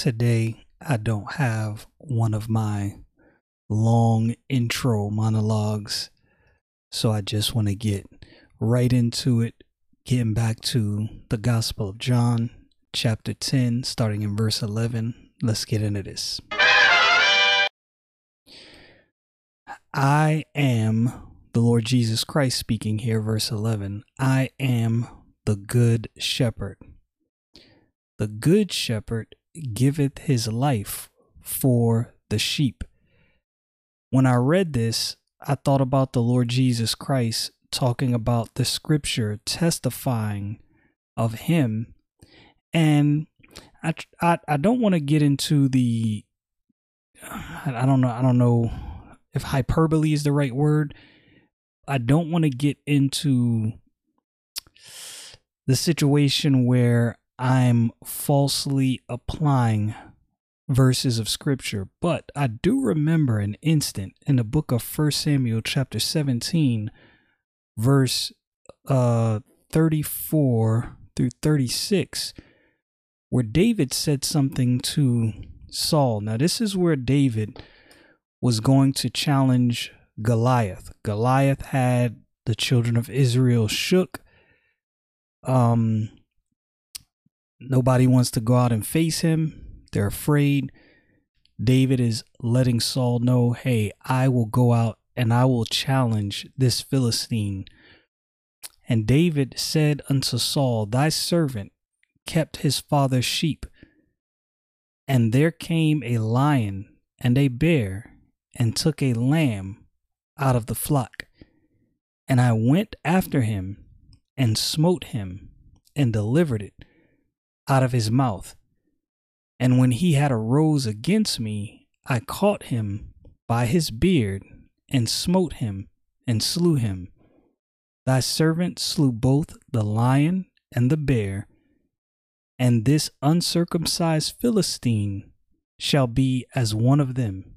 Today, I don't have one of my long intro monologues, so I just want to get right into it, getting back to the Gospel of John, chapter 10, starting in verse 11. Let's get into this. I am the Lord Jesus Christ speaking here, verse 11. I am the good shepherd. The good shepherd giveth his life for the sheep. When I read this, I thought about the Lord Jesus Christ talking about the scripture testifying of him. And I, I, I don't want to get into the, I don't know, I don't know if hyperbole is the right word. I don't want to get into the situation where I'm falsely applying verses of scripture, but I do remember an instant in the book of First Samuel chapter 17 verse uh 34 through 36 where David said something to Saul. Now this is where David was going to challenge Goliath. Goliath had the children of Israel shook um Nobody wants to go out and face him. They're afraid. David is letting Saul know, hey, I will go out and I will challenge this Philistine. And David said unto Saul, Thy servant kept his father's sheep. And there came a lion and a bear and took a lamb out of the flock. And I went after him and smote him and delivered it out of his mouth. And when he had arose against me, I caught him by his beard and smote him and slew him. Thy servant slew both the lion and the bear, and this uncircumcised Philistine shall be as one of them,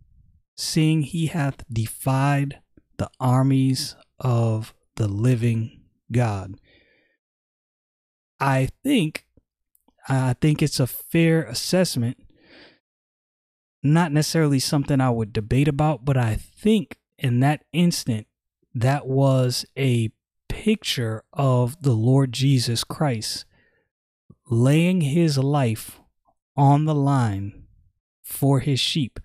seeing he hath defied the armies of the living God. I think I think it's a fair assessment. Not necessarily something I would debate about, but I think in that instant, that was a picture of the Lord Jesus Christ laying his life on the line for his sheep.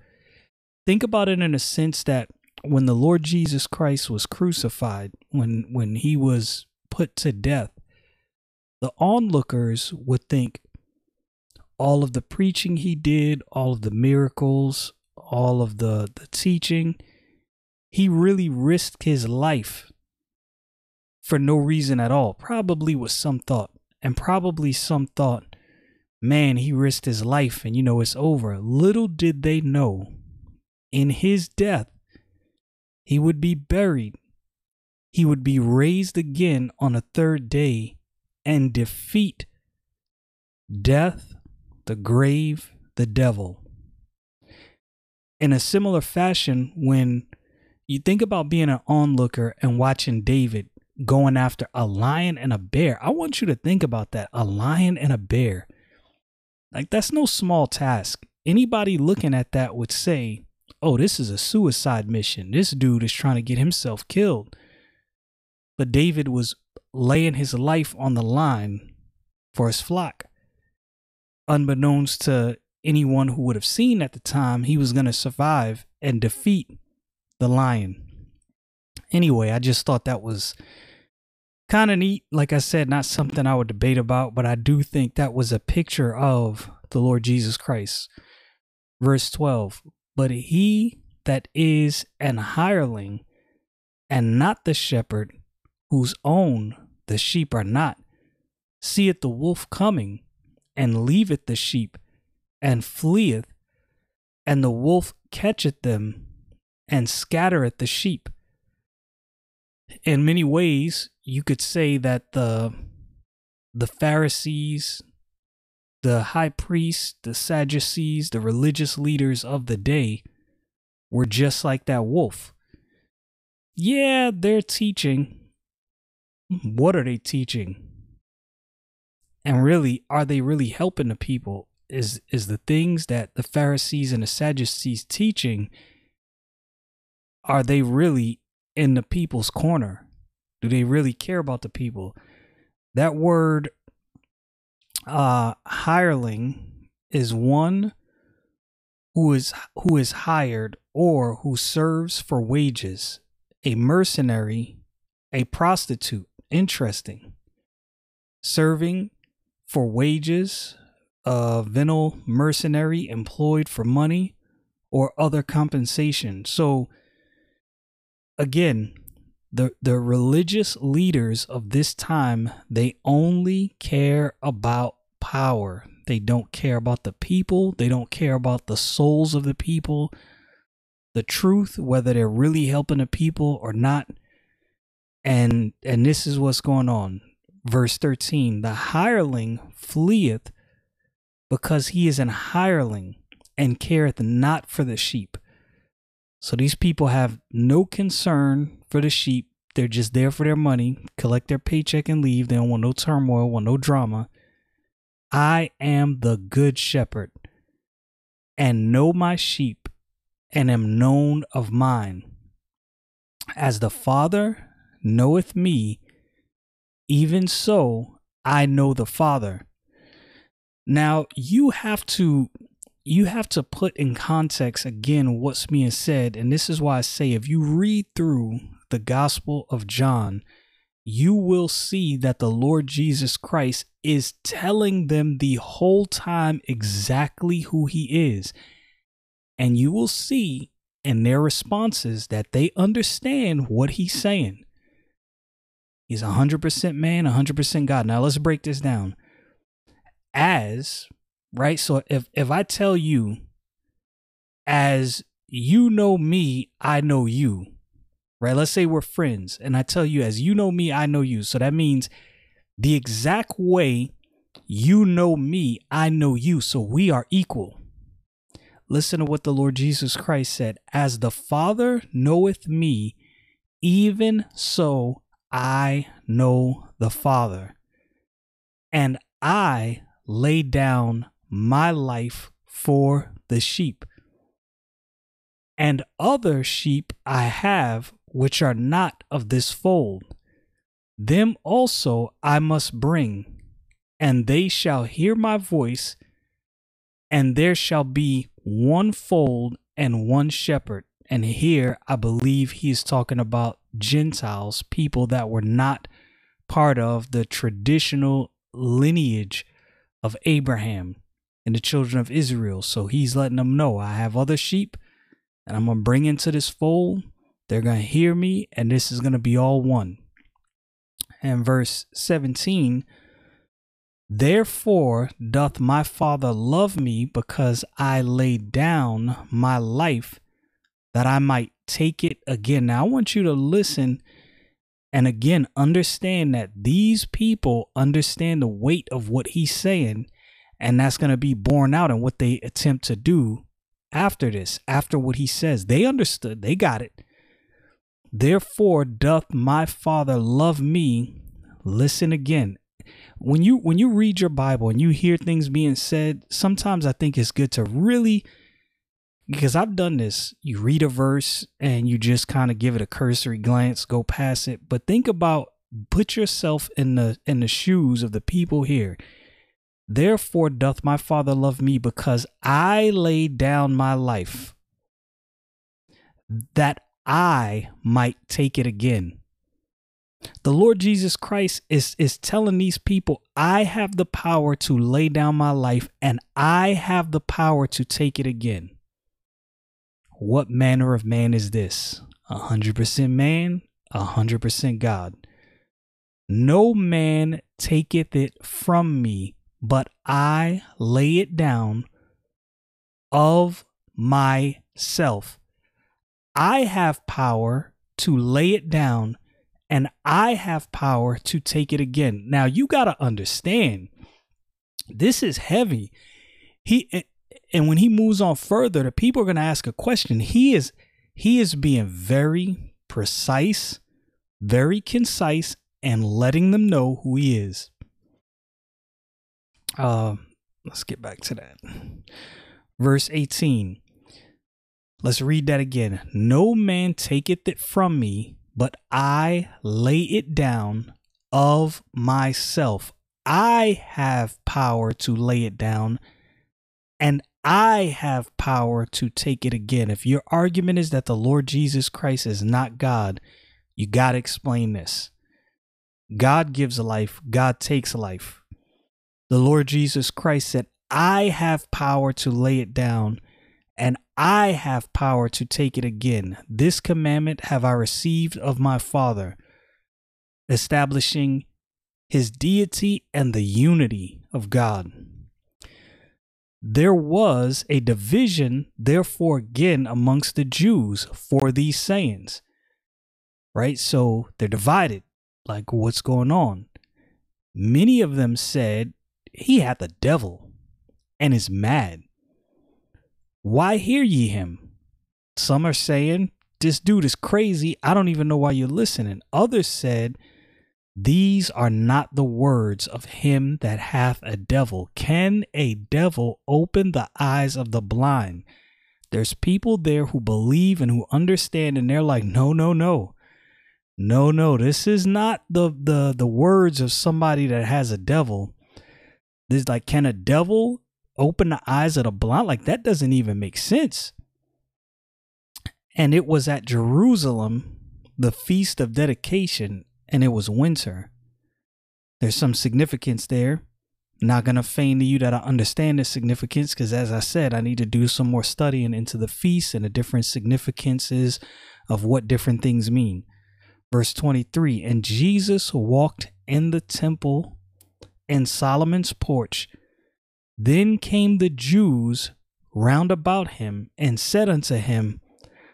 Think about it in a sense that when the Lord Jesus Christ was crucified, when when he was put to death, the onlookers would think, all of the preaching he did, all of the miracles, all of the, the teaching, he really risked his life for no reason at all. Probably with some thought, and probably some thought, man, he risked his life and you know it's over. Little did they know, in his death, he would be buried. He would be raised again on a third day and defeat death, the grave, the devil. In a similar fashion, when you think about being an onlooker and watching David going after a lion and a bear, I want you to think about that a lion and a bear. Like, that's no small task. Anybody looking at that would say, oh, this is a suicide mission. This dude is trying to get himself killed. But David was laying his life on the line for his flock unbeknownst to anyone who would have seen at the time, he was going to survive and defeat the lion. Anyway, I just thought that was kind of neat. Like I said, not something I would debate about, but I do think that was a picture of the Lord Jesus Christ. Verse 12 But he that is an hireling and not the shepherd, whose own the sheep are not, seeth the wolf coming, and leaveth the sheep, and fleeth, and the wolf catcheth them, and scattereth the sheep. In many ways, you could say that the the Pharisees, the high priests, the Sadducees, the religious leaders of the day were just like that wolf. Yeah, they're teaching. What are they teaching? And really, are they really helping the people? Is is the things that the Pharisees and the Sadducees teaching are they really in the people's corner? Do they really care about the people? That word uh hireling is one who is who is hired or who serves for wages, a mercenary, a prostitute. Interesting. Serving for wages, a venal mercenary employed for money or other compensation. So again, the the religious leaders of this time, they only care about power. They don't care about the people. They don't care about the souls of the people, the truth, whether they're really helping the people or not. And and this is what's going on. Verse 13, the hireling fleeth because he is an hireling and careth not for the sheep. So these people have no concern for the sheep. They're just there for their money, collect their paycheck and leave. They don't want no turmoil, want no drama. I am the good shepherd and know my sheep and am known of mine. As the Father knoweth me, even so I know the Father. Now you have to you have to put in context again what's being said and this is why I say if you read through the Gospel of John, you will see that the Lord Jesus Christ is telling them the whole time exactly who he is. And you will see in their responses that they understand what he's saying. He's 100% man, 100% God. Now let's break this down. As, right? So if if I tell you as you know me, I know you right? Let's say we're friends, and I tell you, as you know me, I know you. So that means the exact way you know me, I know you. So we are equal. Listen to what the Lord Jesus Christ said As the Father knoweth me, even so I know the Father. And I lay down my life for the sheep. And other sheep I have which are not of this fold. Them also I must bring, and they shall hear my voice, and there shall be one fold and one shepherd. And here I believe he is talking about Gentiles, people that were not part of the traditional lineage of Abraham and the children of Israel. So he's letting them know I have other sheep and I'm going to bring into this fold they're going to hear me, and this is going to be all one. And verse 17 Therefore doth my Father love me, because I laid down my life that I might take it again. Now, I want you to listen and again understand that these people understand the weight of what he's saying, and that's going to be borne out in what they attempt to do after this, after what he says. They understood, they got it. Therefore doth my Father love me. Listen again. When you when you read your Bible and you hear things being said, sometimes I think it's good to really because I've done this. You read a verse and you just kind of give it a cursory glance, go past it, but think about put yourself in the in the shoes of the people here. Therefore doth my Father love me because I laid down my life that I might take it again. The Lord Jesus Christ is, is telling these people, I have the power to lay down my life and I have the power to take it again. What manner of man is this? A hundred percent man, a hundred percent God. No man taketh it from me, but I lay it down of myself. I have power to lay it down and I have power to take it again. Now you got to understand this is heavy. He and when he moves on further, the people are going to ask a question. He is he is being very precise, very concise and letting them know who he is. Uh, let's get back to that. Verse 18. Let's read that again. No man taketh it from me, but I lay it down of myself. I have power to lay it down, and I have power to take it again. If your argument is that the Lord Jesus Christ is not God, you got to explain this. God gives a life, God takes a life. The Lord Jesus Christ said, I have power to lay it down, and I have power to take it again. This commandment have I received of my Father, establishing his deity and the unity of God. There was a division, therefore, again amongst the Jews for these sayings. Right? So they're divided. Like, what's going on? Many of them said he hath the devil and is mad. Why hear ye him? Some are saying, This dude is crazy. I don't even know why you're listening. Others said, These are not the words of him that hath a devil. Can a devil open the eyes of the blind? There's people there who believe and who understand, and they're like, No, no, no. No, no, this is not the the the words of somebody that has a devil. This like, can a devil open the eyes of the blind? Like that doesn't even make sense. And it was at Jerusalem, the feast of dedication, and it was winter. There's some significance there. not gonna feign to you that I understand the significance, because as I said, I need to do some more studying into the feast and the different significances of what different things mean. Verse 23 And Jesus walked in the temple in Solomon's porch. Then came the Jews round about him and said unto him,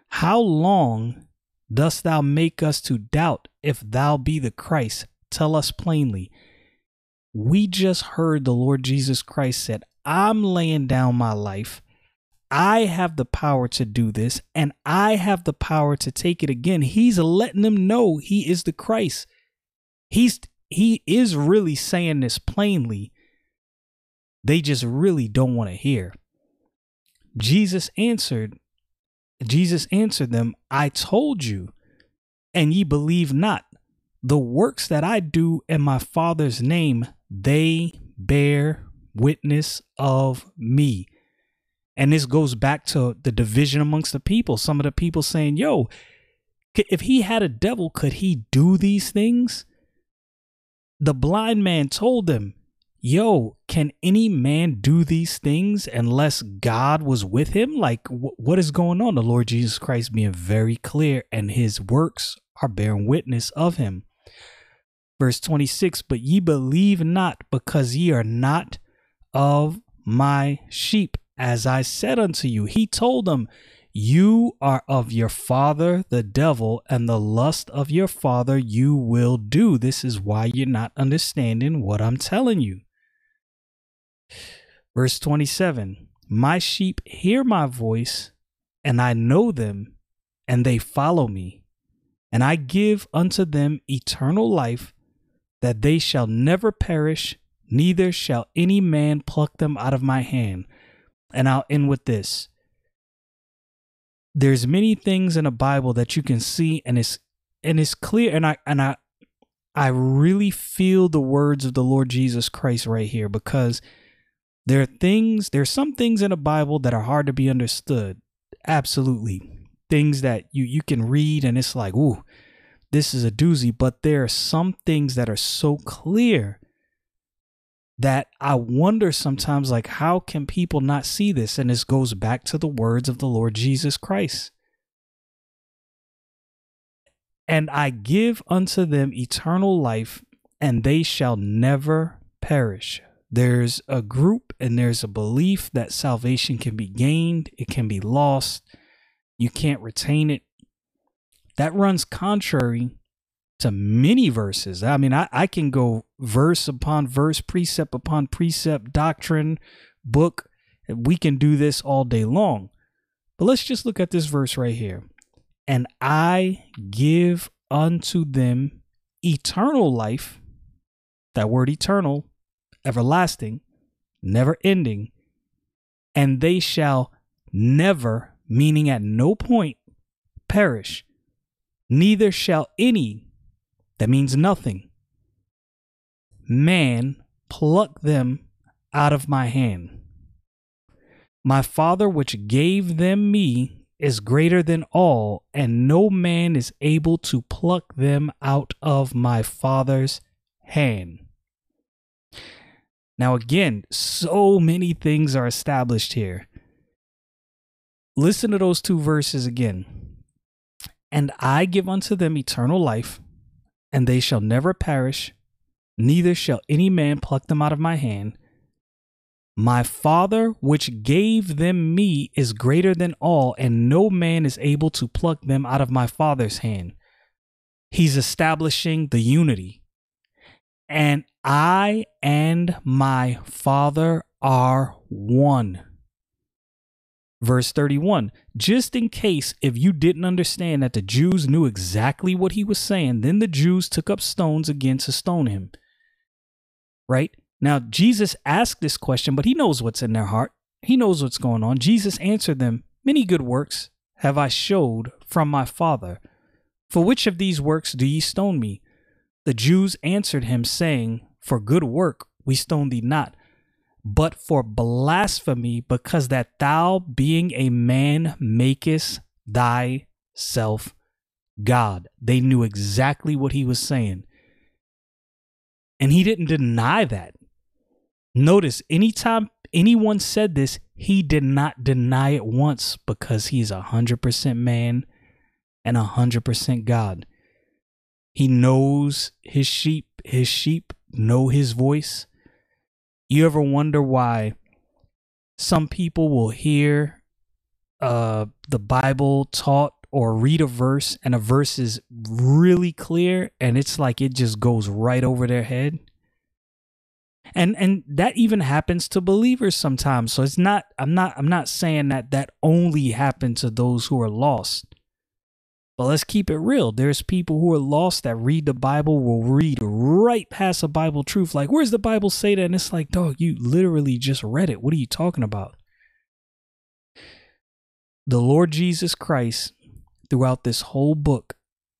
How long dost thou make us to doubt if thou be the Christ? Tell us plainly. We just heard the Lord Jesus Christ said, I'm laying down my life I have the power to do this and I have the power to take it again. He's letting them know he is the Christ. He's he is really saying this plainly. They just really don't want to hear. Jesus answered Jesus answered them, I told you, and ye believe not. The works that I do in my Father's name, they bear witness of me. And this goes back to the division amongst the people. Some of the people saying, yo, if he had a devil, could he do these things? The blind man told them, yo, can any man do these things unless God was with him? Like, wh- what is going on? The Lord Jesus Christ being very clear, and his works are bearing witness of him. Verse 26 But ye believe not, because ye are not of my sheep as I said unto you. He told them, You are of your father, the devil, and the lust of your father you will do. This is why you're not understanding what I'm telling you. Verse 27 My sheep hear my voice, and I know them, and they follow me. And I give unto them eternal life, that they shall never perish, neither shall any man pluck them out of my hand and I'll end with this. There's many things in the Bible that you can see and it's and it's clear and I and I I really feel the words of the Lord Jesus Christ right here because there are things, there's some things in the Bible that are hard to be understood. Absolutely. Things that you you can read and it's like, "Ooh, this is a doozy," but there are some things that are so clear that I wonder sometimes, like, how can people not see this? And this goes back to the words of the Lord Jesus Christ. And I give unto them eternal life, and they shall never perish. There's a group and there's a belief that salvation can be gained, it can be lost, you can't retain it. That runs contrary to many verses. I mean, I, I can go verse upon verse, precept upon precept, doctrine, book. We can do this all day long. But let's just look at this verse right here. And I give unto them eternal life. That word eternal, everlasting, never ending. And they shall never, meaning at no point, perish. Neither shall any, that means nothing, man pluck them out of my hand. My Father, which gave them me, is greater than all, and no man is able to pluck them out of my Father's hand. Now, again, so many things are established here. Listen to those two verses again. And I give unto them eternal life, and they shall never perish, neither shall any man pluck them out of my hand. My Father, which gave them me, is greater than all, and no man is able to pluck them out of my Father's hand. He's establishing the unity. And I and my Father are one. Verse 31 Just in case if you didn't understand that the Jews knew exactly what he was saying, then the Jews took up stones again to stone him. Right? Now, Jesus asked this question, but he knows what's in their heart. He knows what's going on. Jesus answered them, Many good works have I showed from my Father. For which of these works do ye stone me? The Jews answered him, saying, For good work we stone thee not, but for blasphemy, because that thou, being a man, makest thyself God. They knew exactly what he was saying. And he didn't deny that. Notice anytime anyone said this, he did not deny it once because he's a hundred percent man and a hundred percent God. He knows his sheep, his sheep know his voice. You ever wonder why some people will hear uh the Bible taught or read a verse and a verse is really clear and it's like it just goes right over their head? and and that even happens to believers sometimes so it's not i'm not i'm not saying that that only happened to those who are lost but let's keep it real. There's people who are lost that read the bible will read right past a bible truth. Like where's the bible say that? And it's like dog you literally just read it. What are you talking about? The lord jesus christ throughout this whole book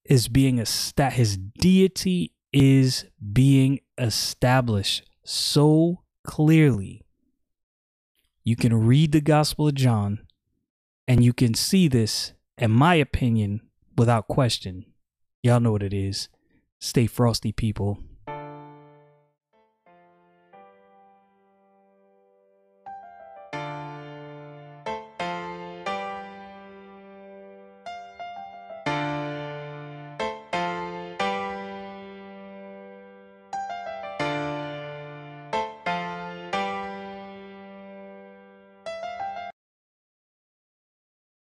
is being a stat his deity is being established so clearly. You can read the Gospel of John and you can see this, in my opinion, without question. Y'all know what it is. Stay frosty, people.